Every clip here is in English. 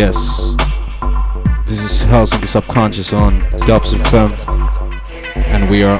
Yes, this is Helsinki Subconscious on Dubs FM, and we are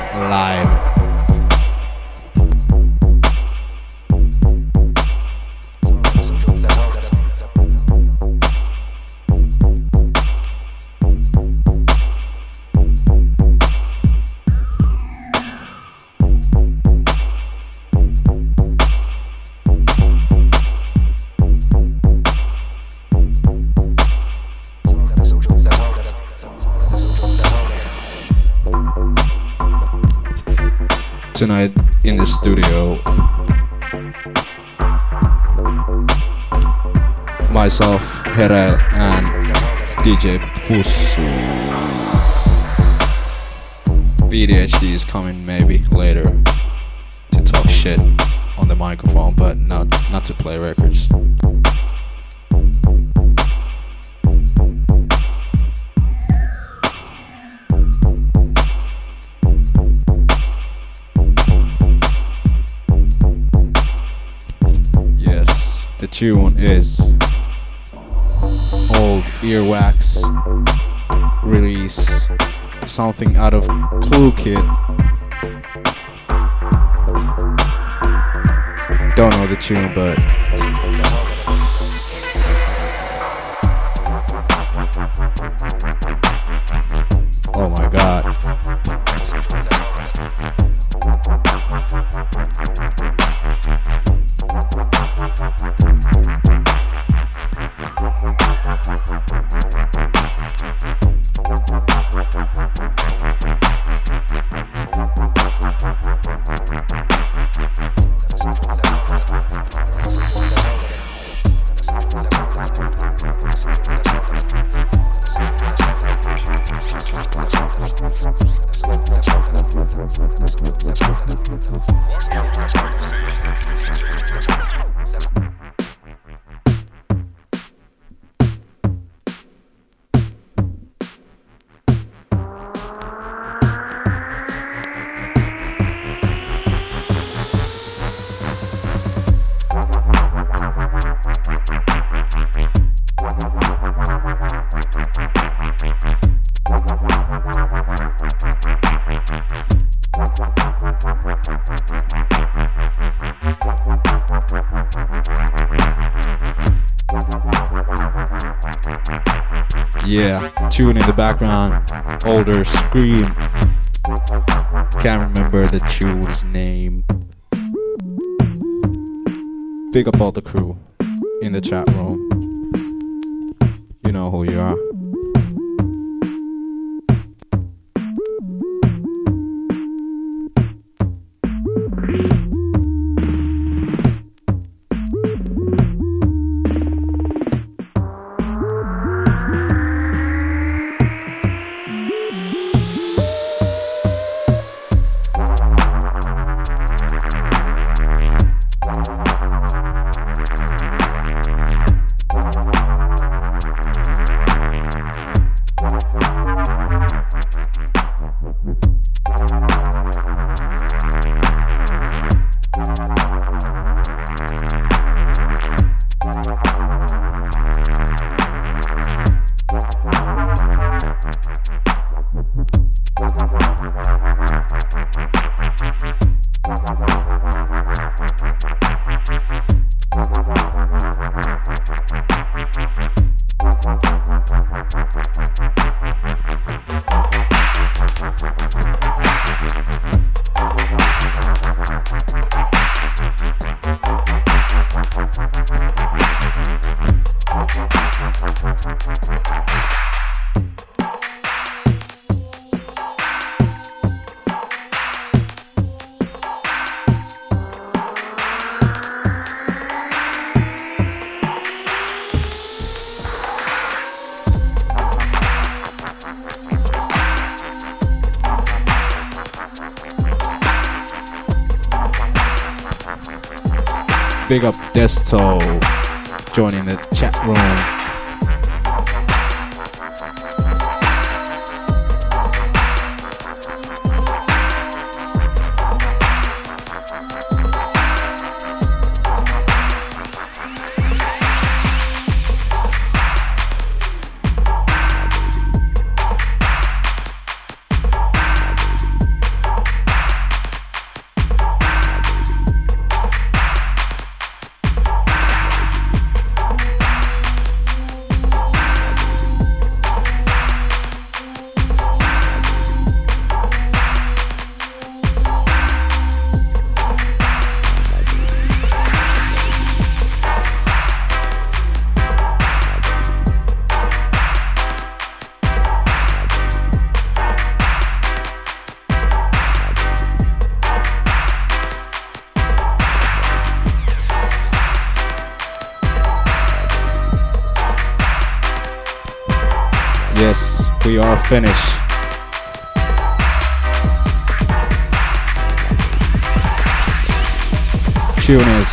Yeah, tune in the background, older Skream. Can't remember the tune's name. Big up all the crew in the chat room. You know who you are. Big up Desto joining the chat room. Finish. Tune is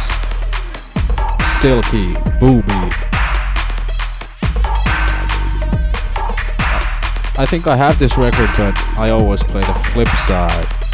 Silky Booby. I think I have this record, but I always play the flip side.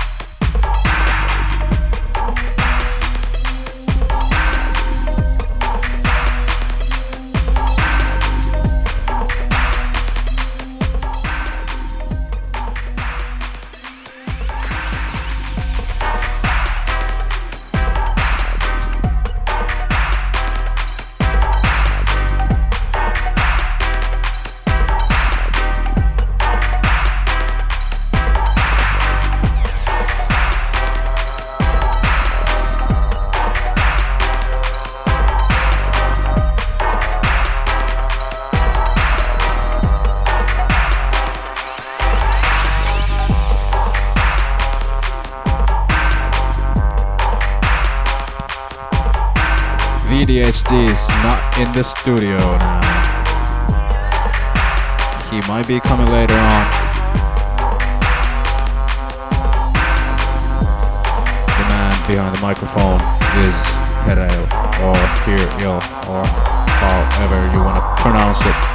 The studio now. He might be coming later on. The man behind the microphone is Herel or Hiriel or however you want to pronounce it.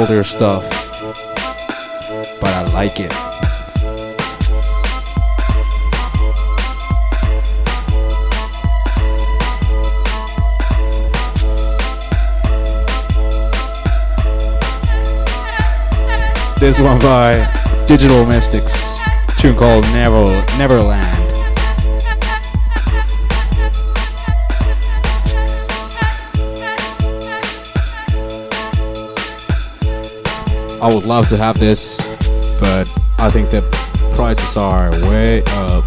Older stuff, but I like it. This one by Digital Mystikz, tune called Never Neverland. I would love to have this, but I think the prices are way up.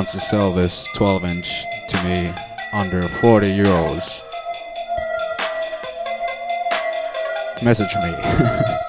Wants to sell this 12 inch to me under 40 euros, message me.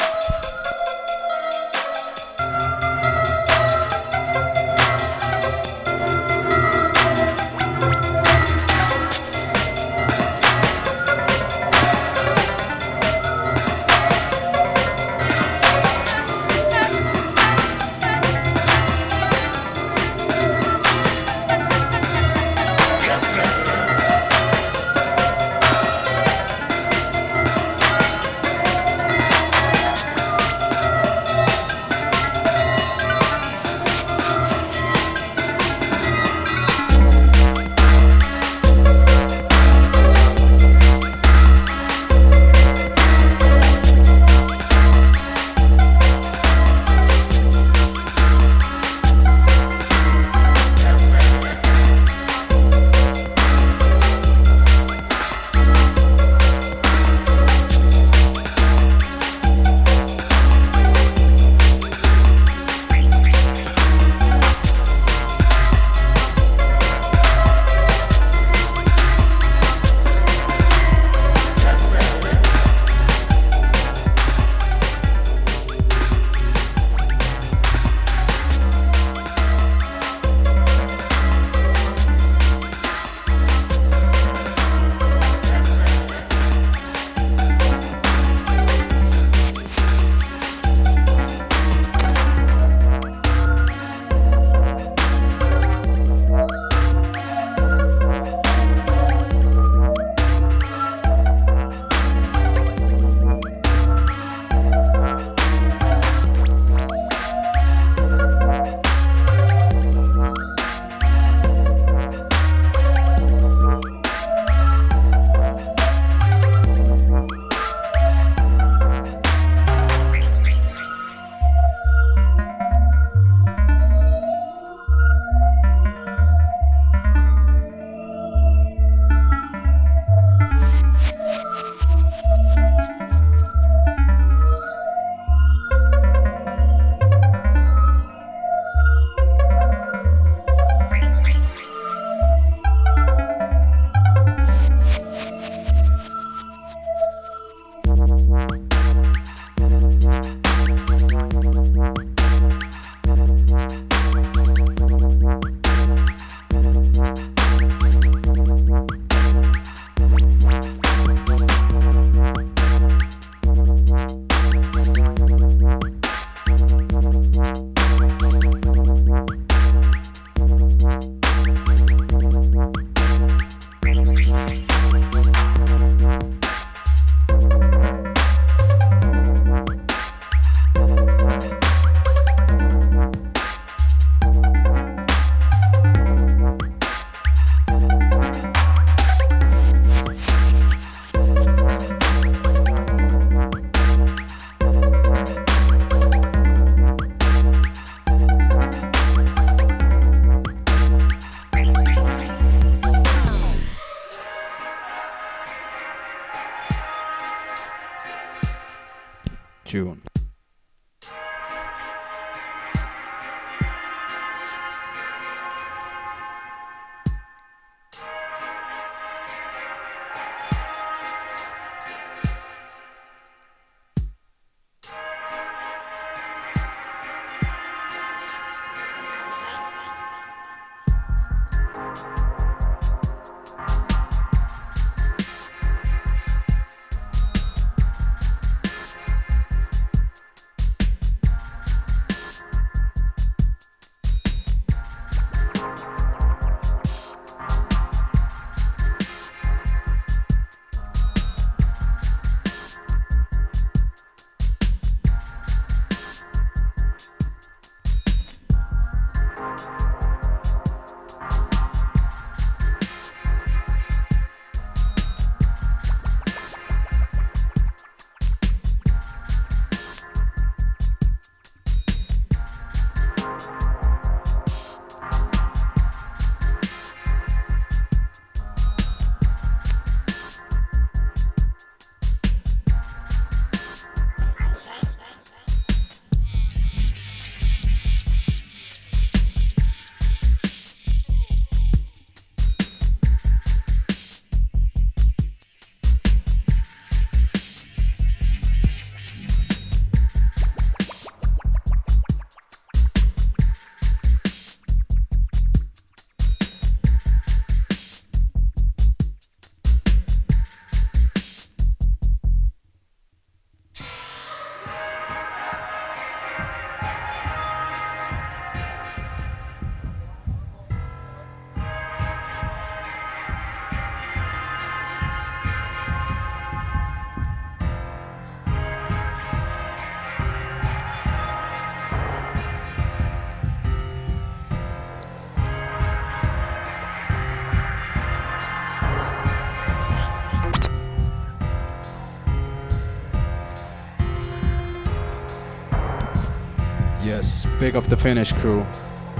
big up the Finnish crew.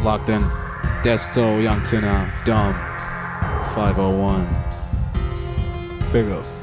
Locked in. Desto, Young Tuna, Dumb, 501. Big up.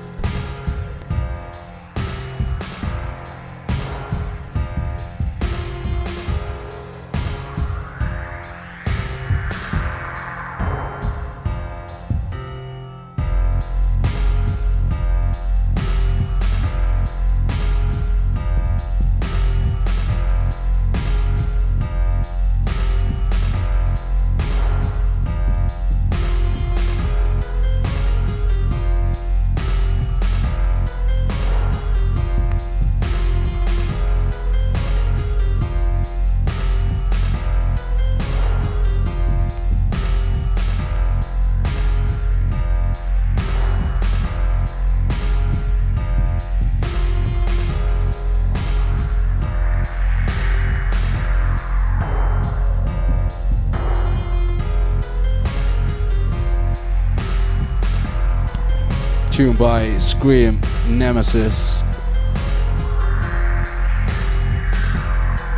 Tune by Skream Nemesis.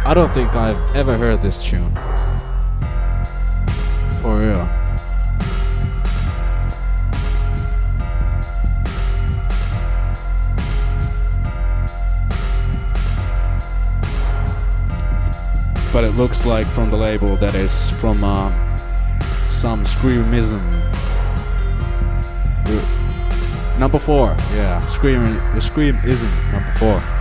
I don't think I've ever heard this tune. For real. But it looks like from the label that is from uh, some Skreamizm Number four. Yeah, Skream. The Skreamizm number four.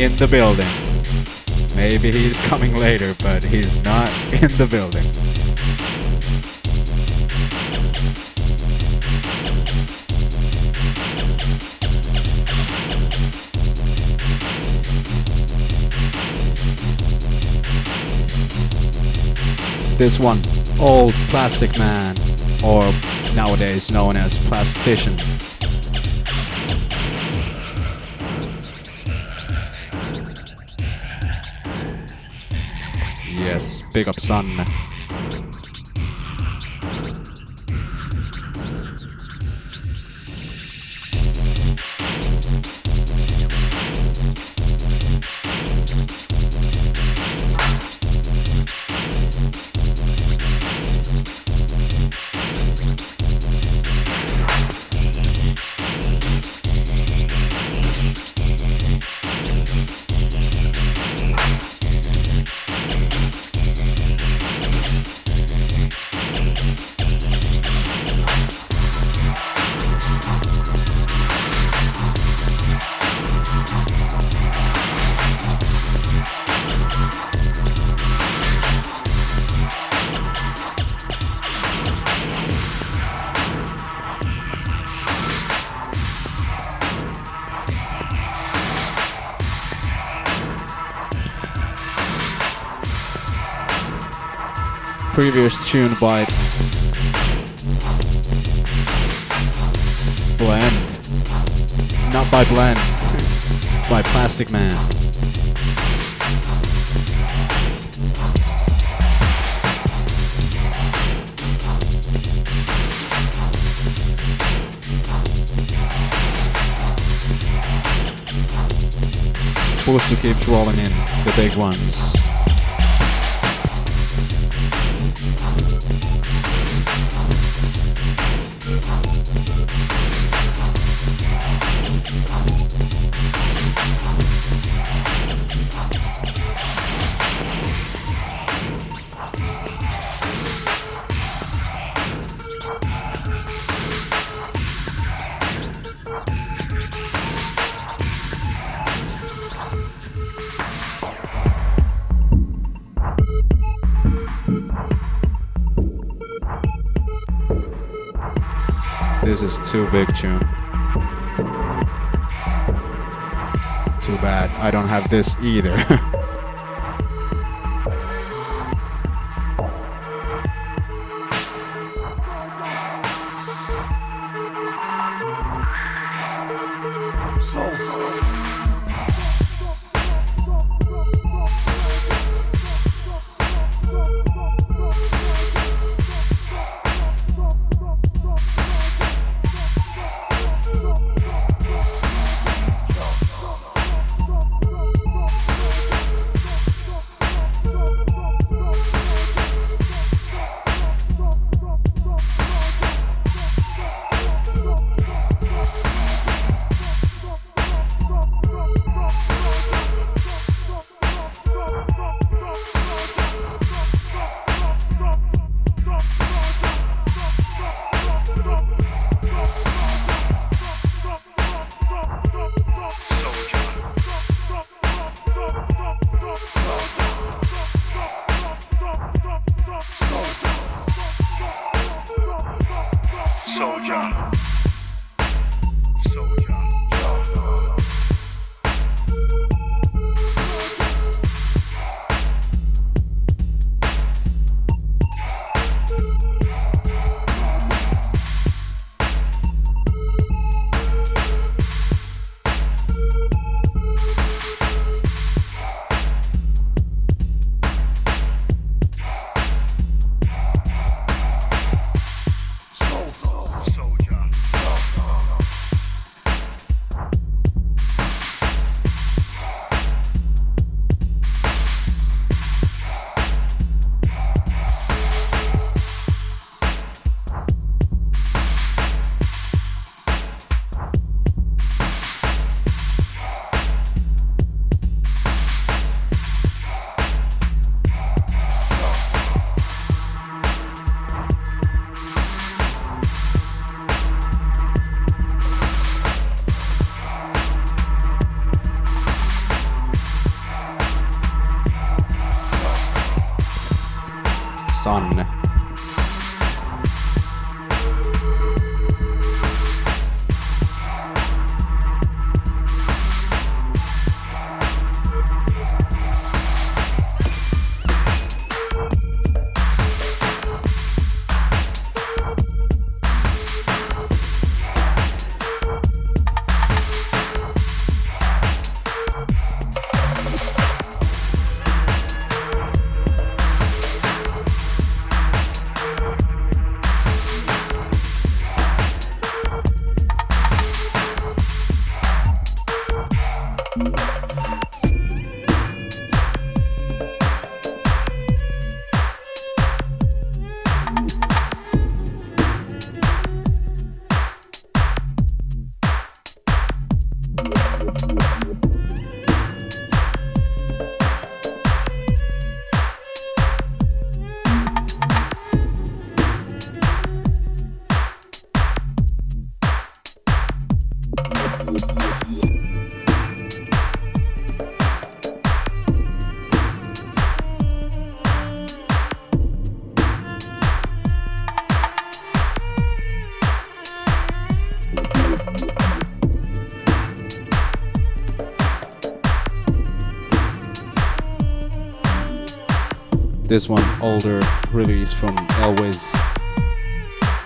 In the building. Maybe he's coming later, but he's not in the building. This one, Old Plastic Man, or nowadays known as Plastician. Big up son. Previous tune by Blend. Not by Blend, by Plastic Man. Also keeps rolling in the big ones. This either. sun. This one older release from Elvis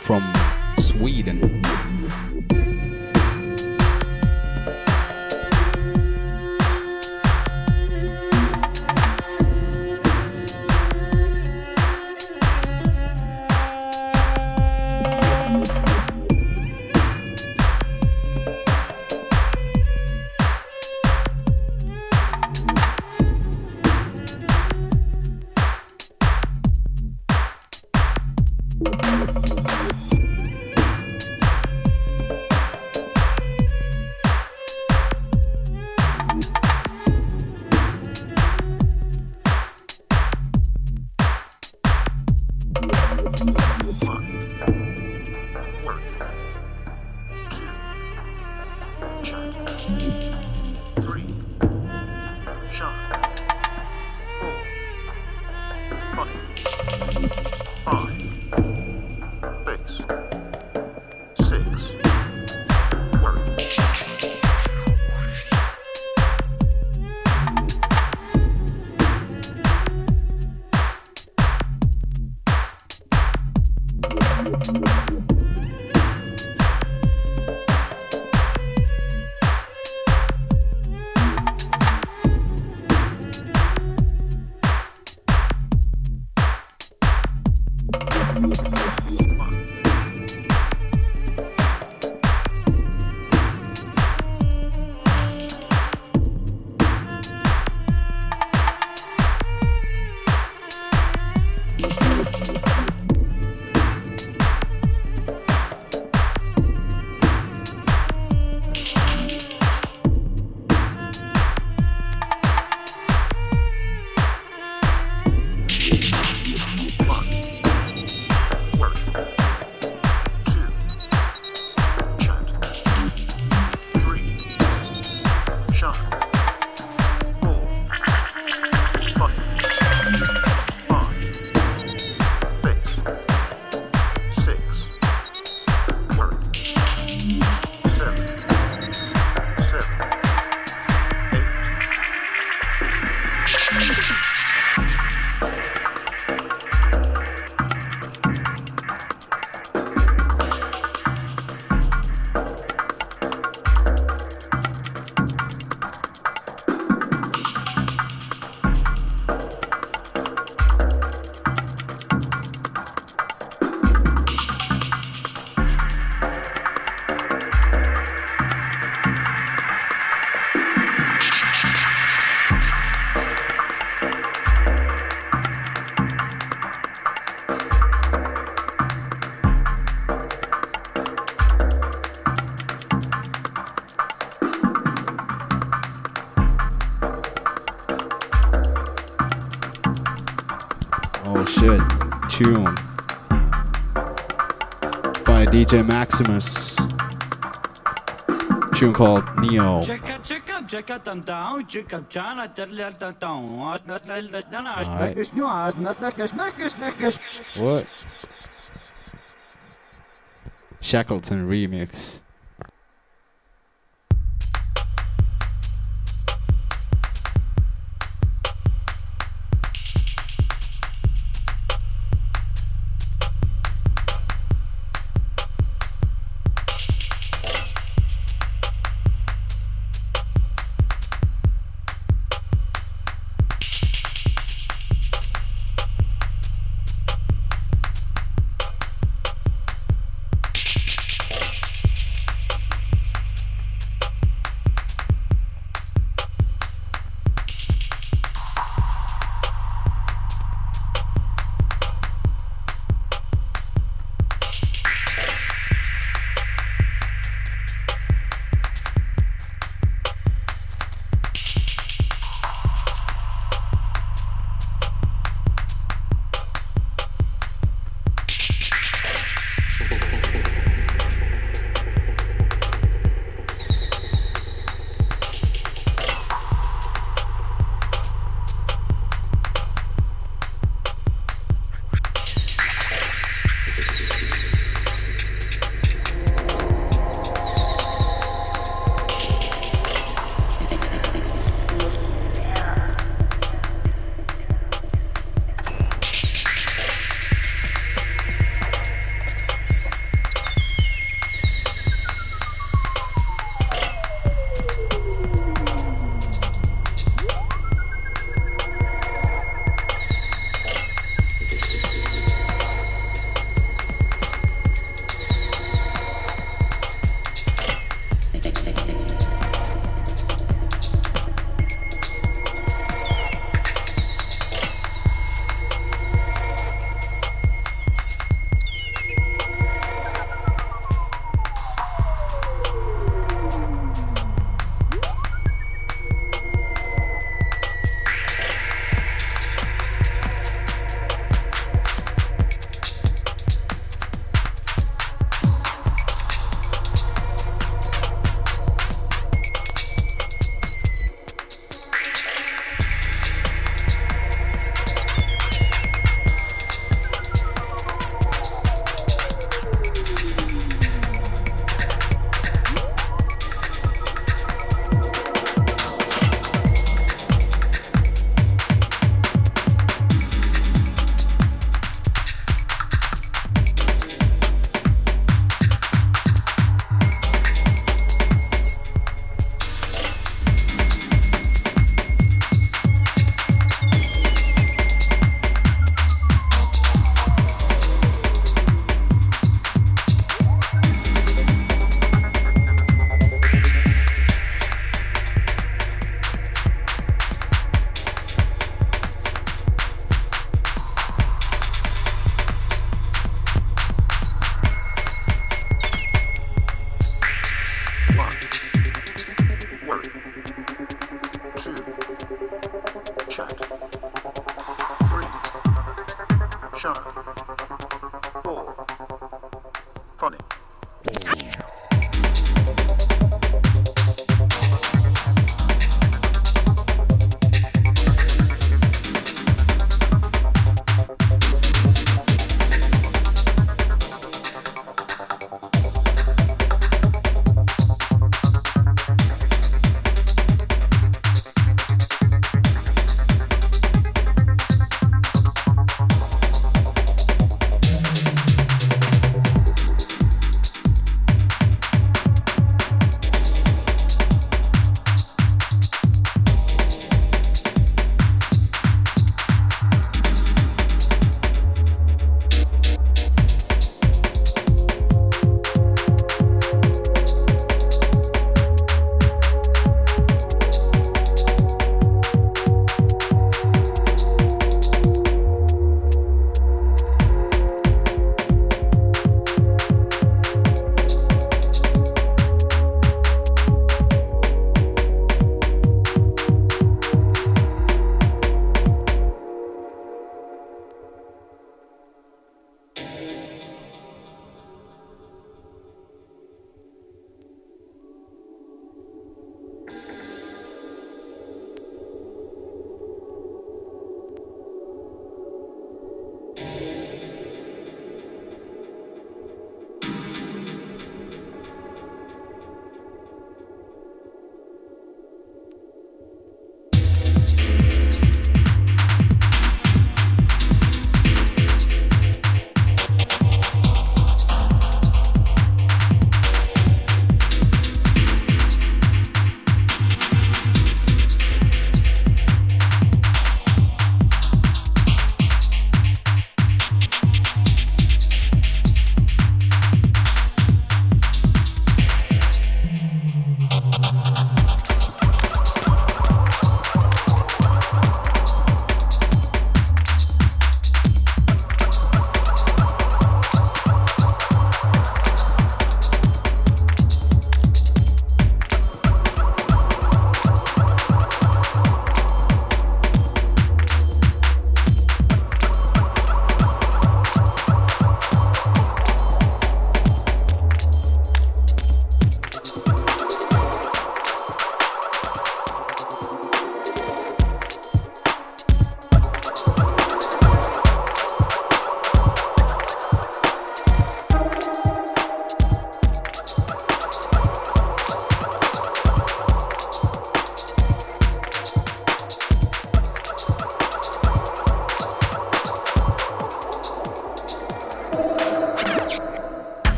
from Sweden. DJ Maximus. Tune called Neo. What? Shackleton remix.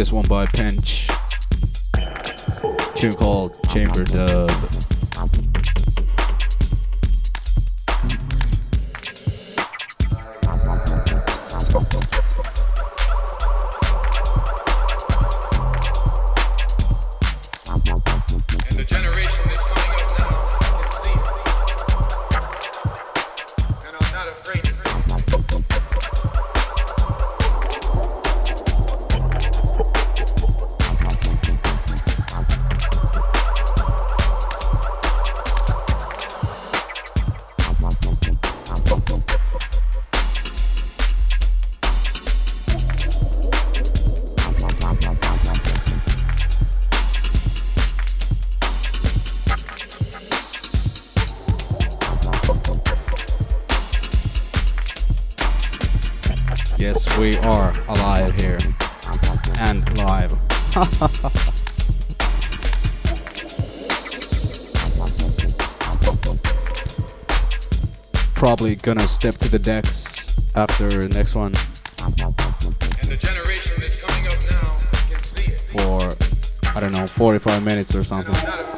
This one by Pinch. Tune called Chamber Dub. Gonna step to the decks after the next one. For, I don't know, 45 minutes or something.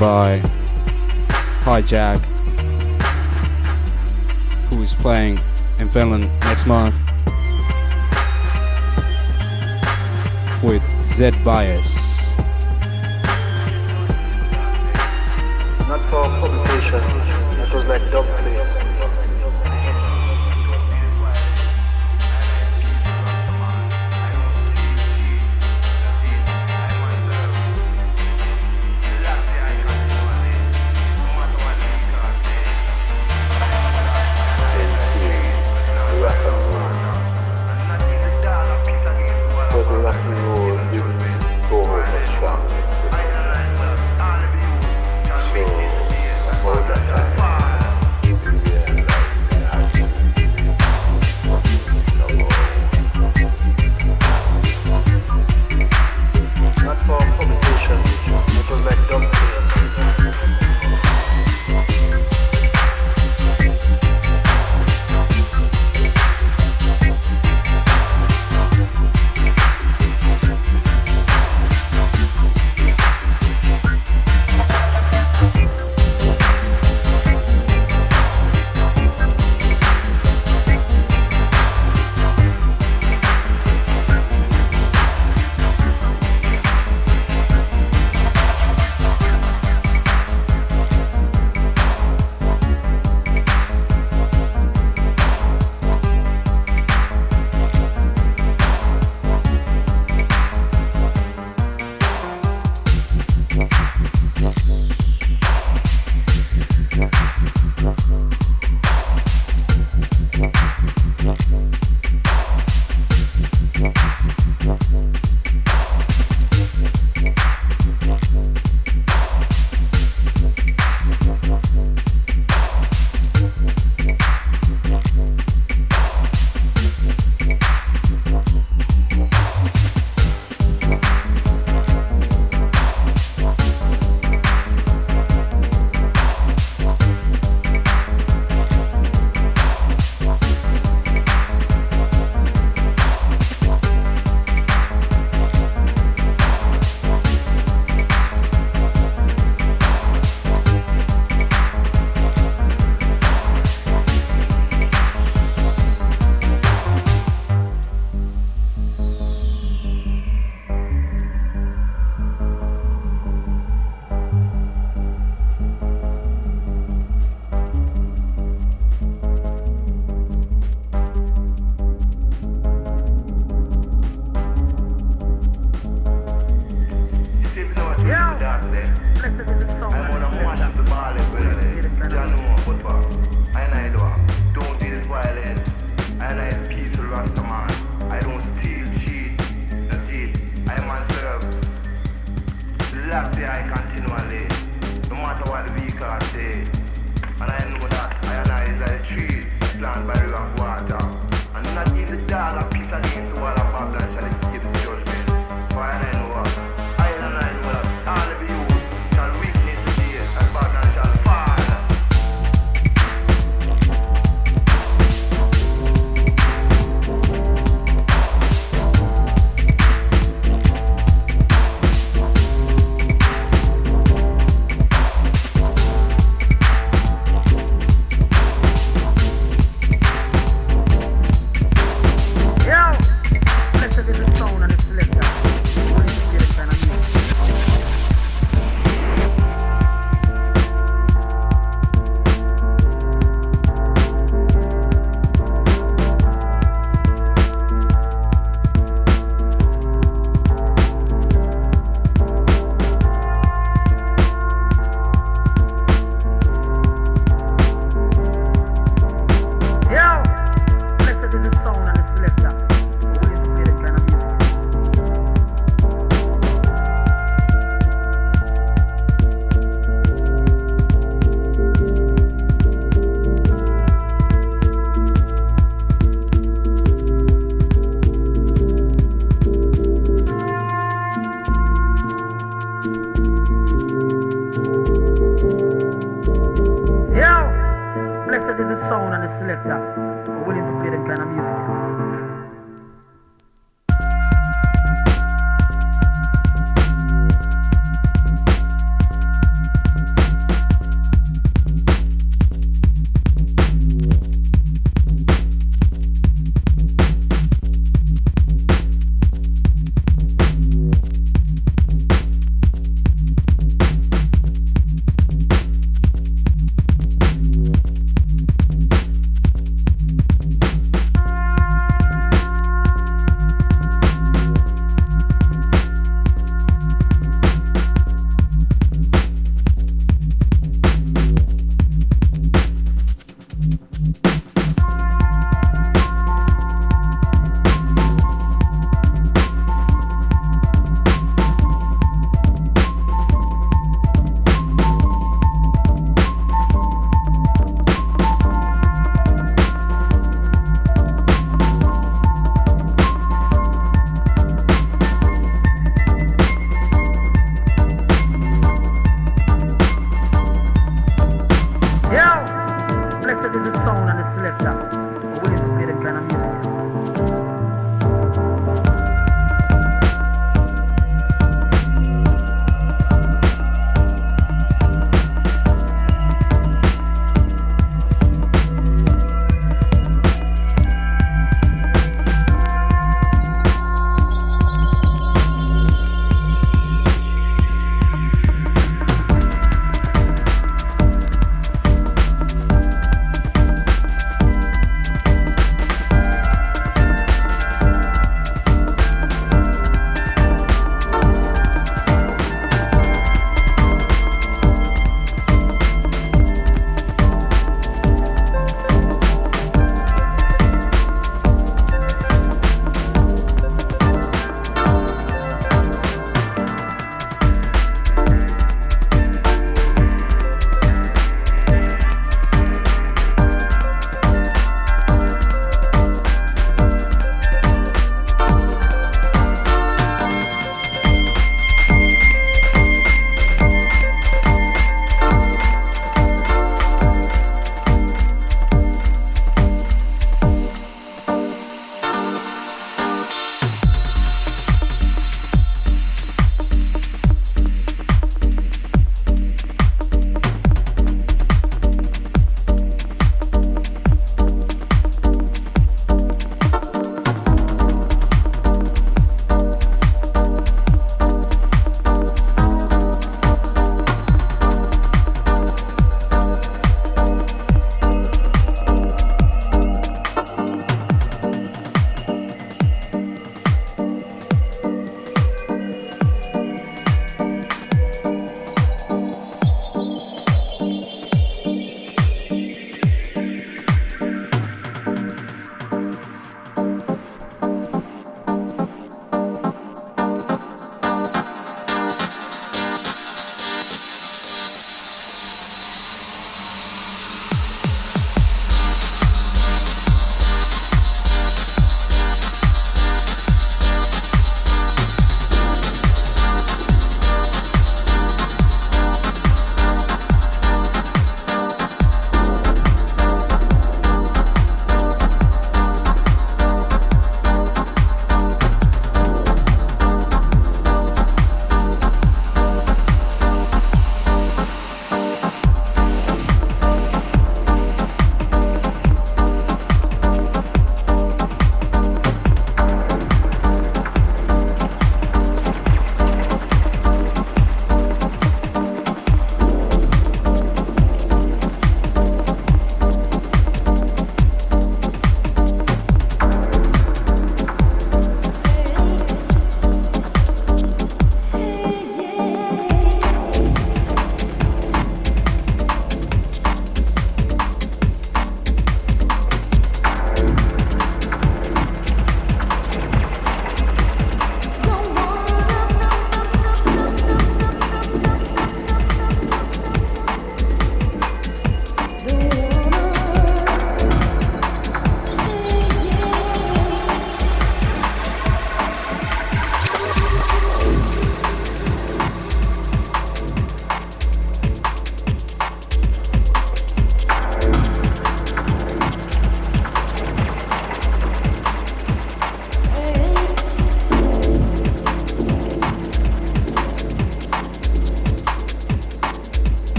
By Hijack, who is playing in Finland next month with Zed Bias.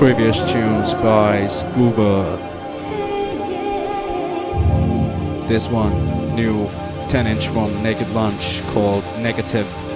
Previous tunes by Scuba. This one, new 10 inch from Naked Lunch called Negative.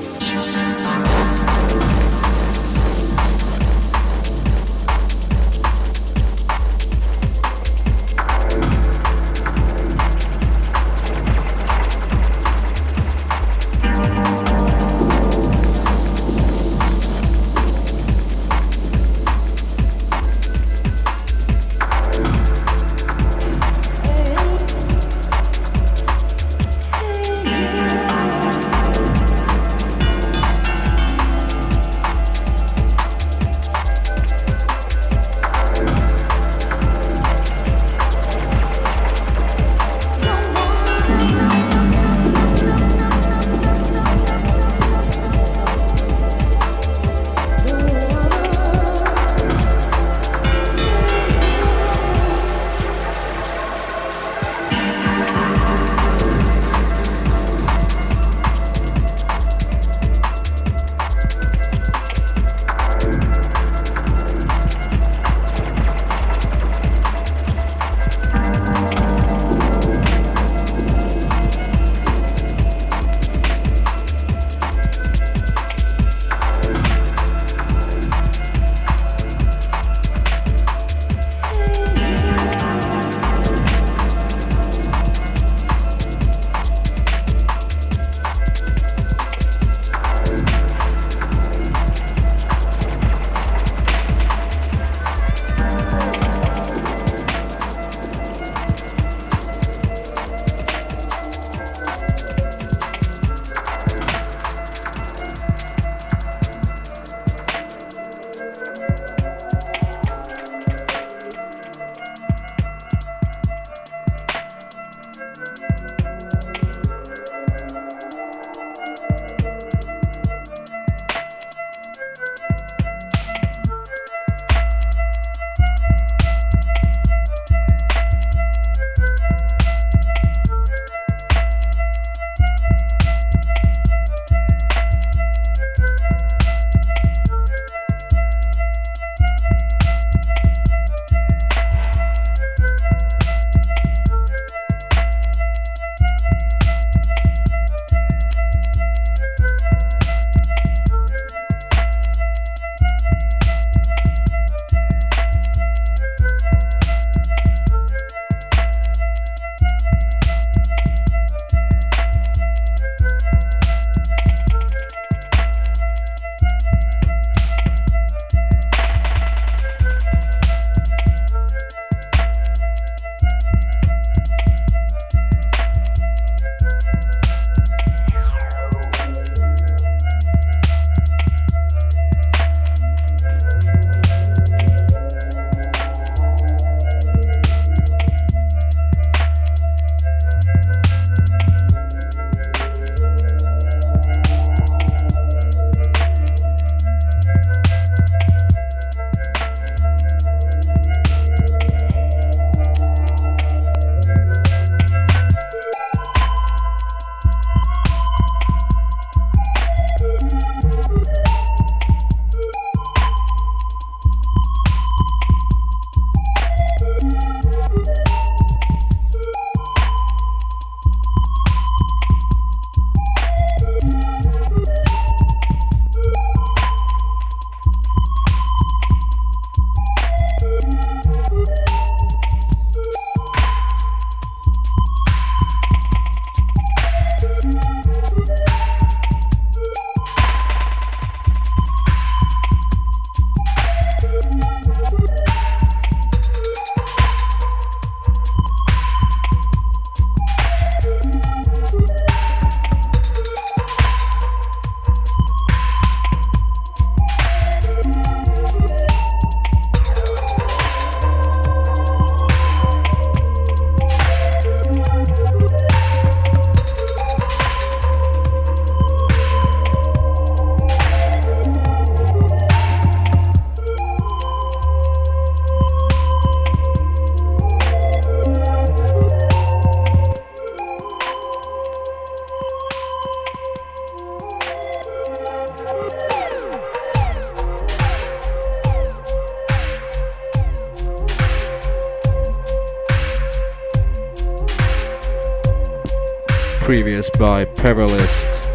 By Perilist.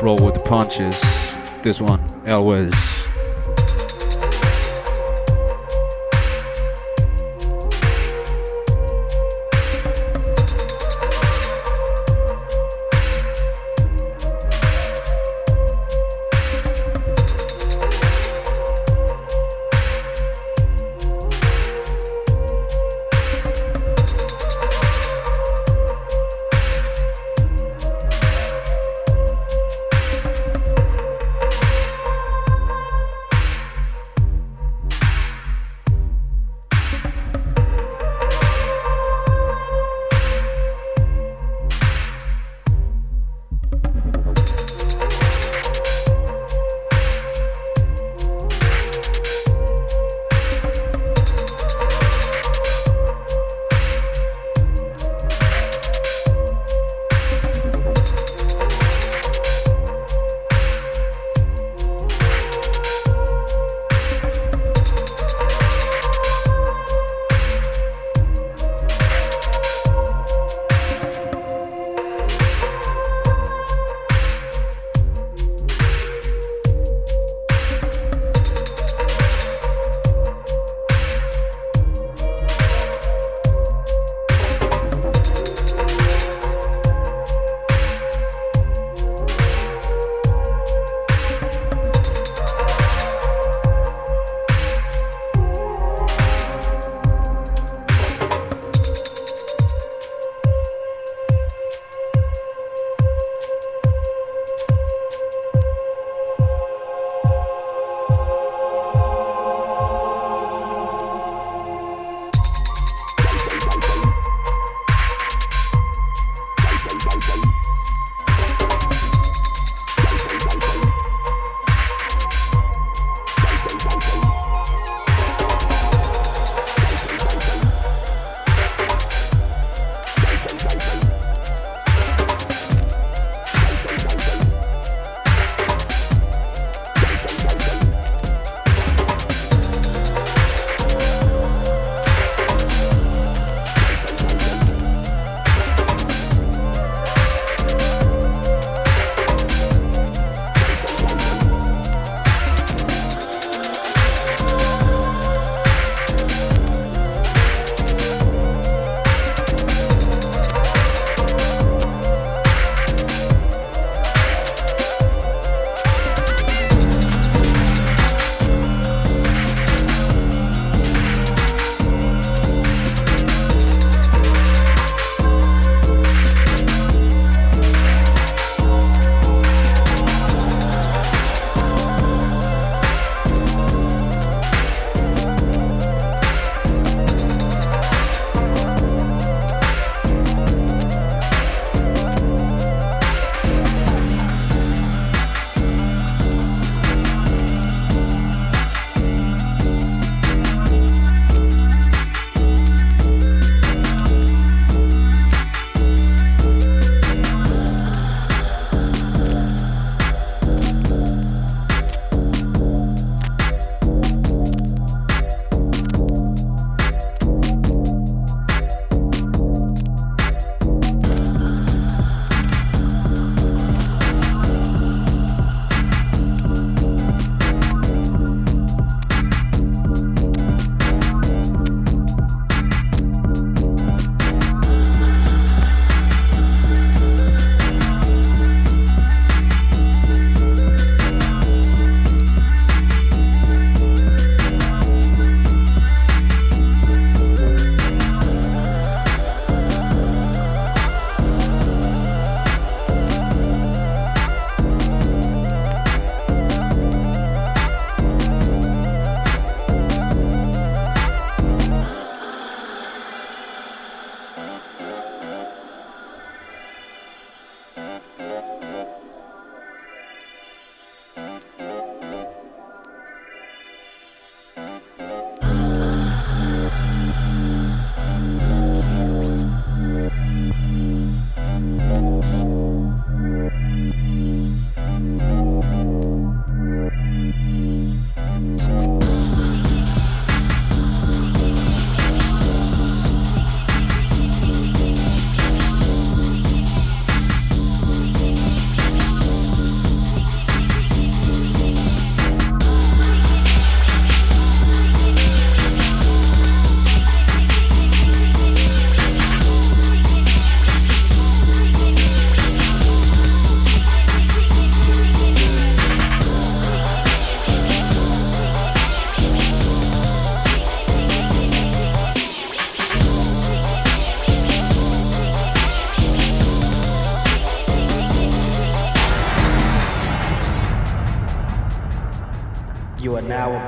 Roll with the punches. This one, Elwes.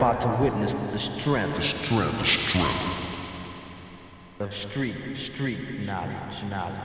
about to witness the strength, the strength, the strength of street, street knowledge, knowledge.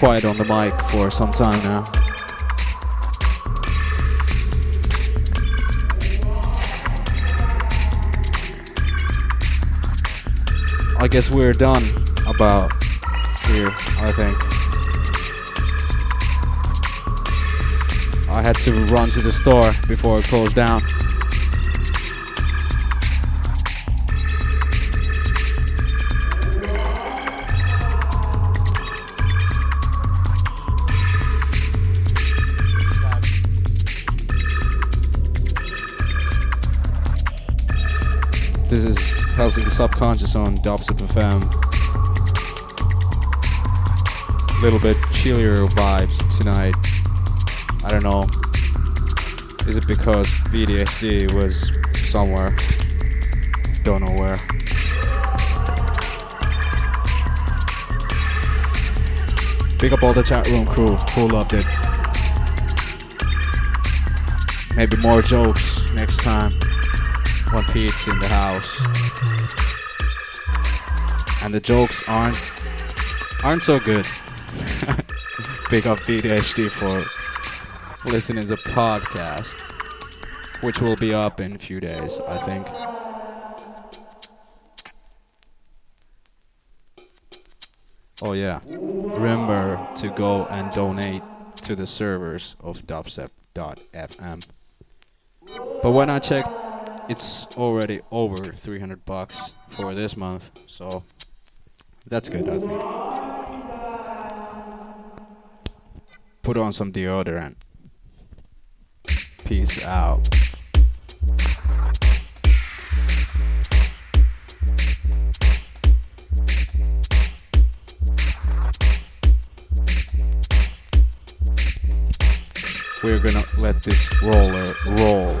Quiet on the mic for some time now. I guess we're done about here, I think. I had to run to the store before it closed down. Helsinki Subconscious on Dubstep FM. Little bit chillier vibes tonight. I don't know. Is it because VDSD was somewhere? Don't know where. Pick up all the chat room crew who loved it. Maybe more jokes next time when Pete's in the house. And the jokes aren't aren't so good. Big up VDHD for listening to the podcast, which will be up in a few days, I think. Oh yeah, remember to go and donate to the servers of dubstep.fm. But when I checked, it's already over 300 bucks for this month, so that's good, I think. Put on some deodorant. Peace out. We're gonna let this roller roll.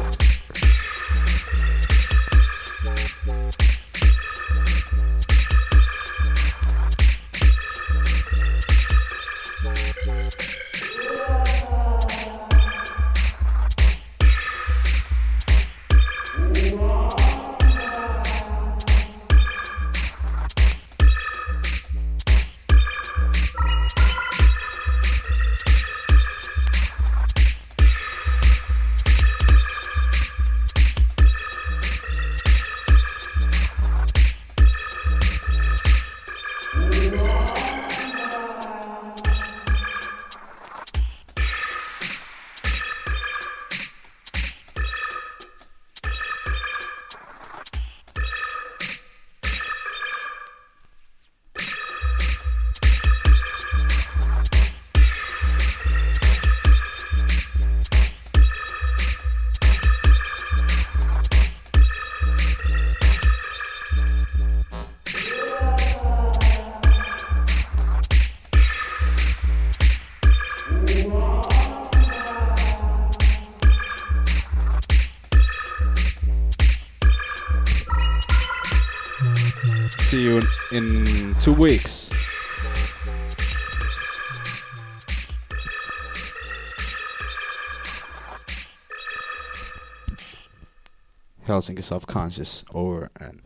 Two weeks. Helsinki Subconscious over and.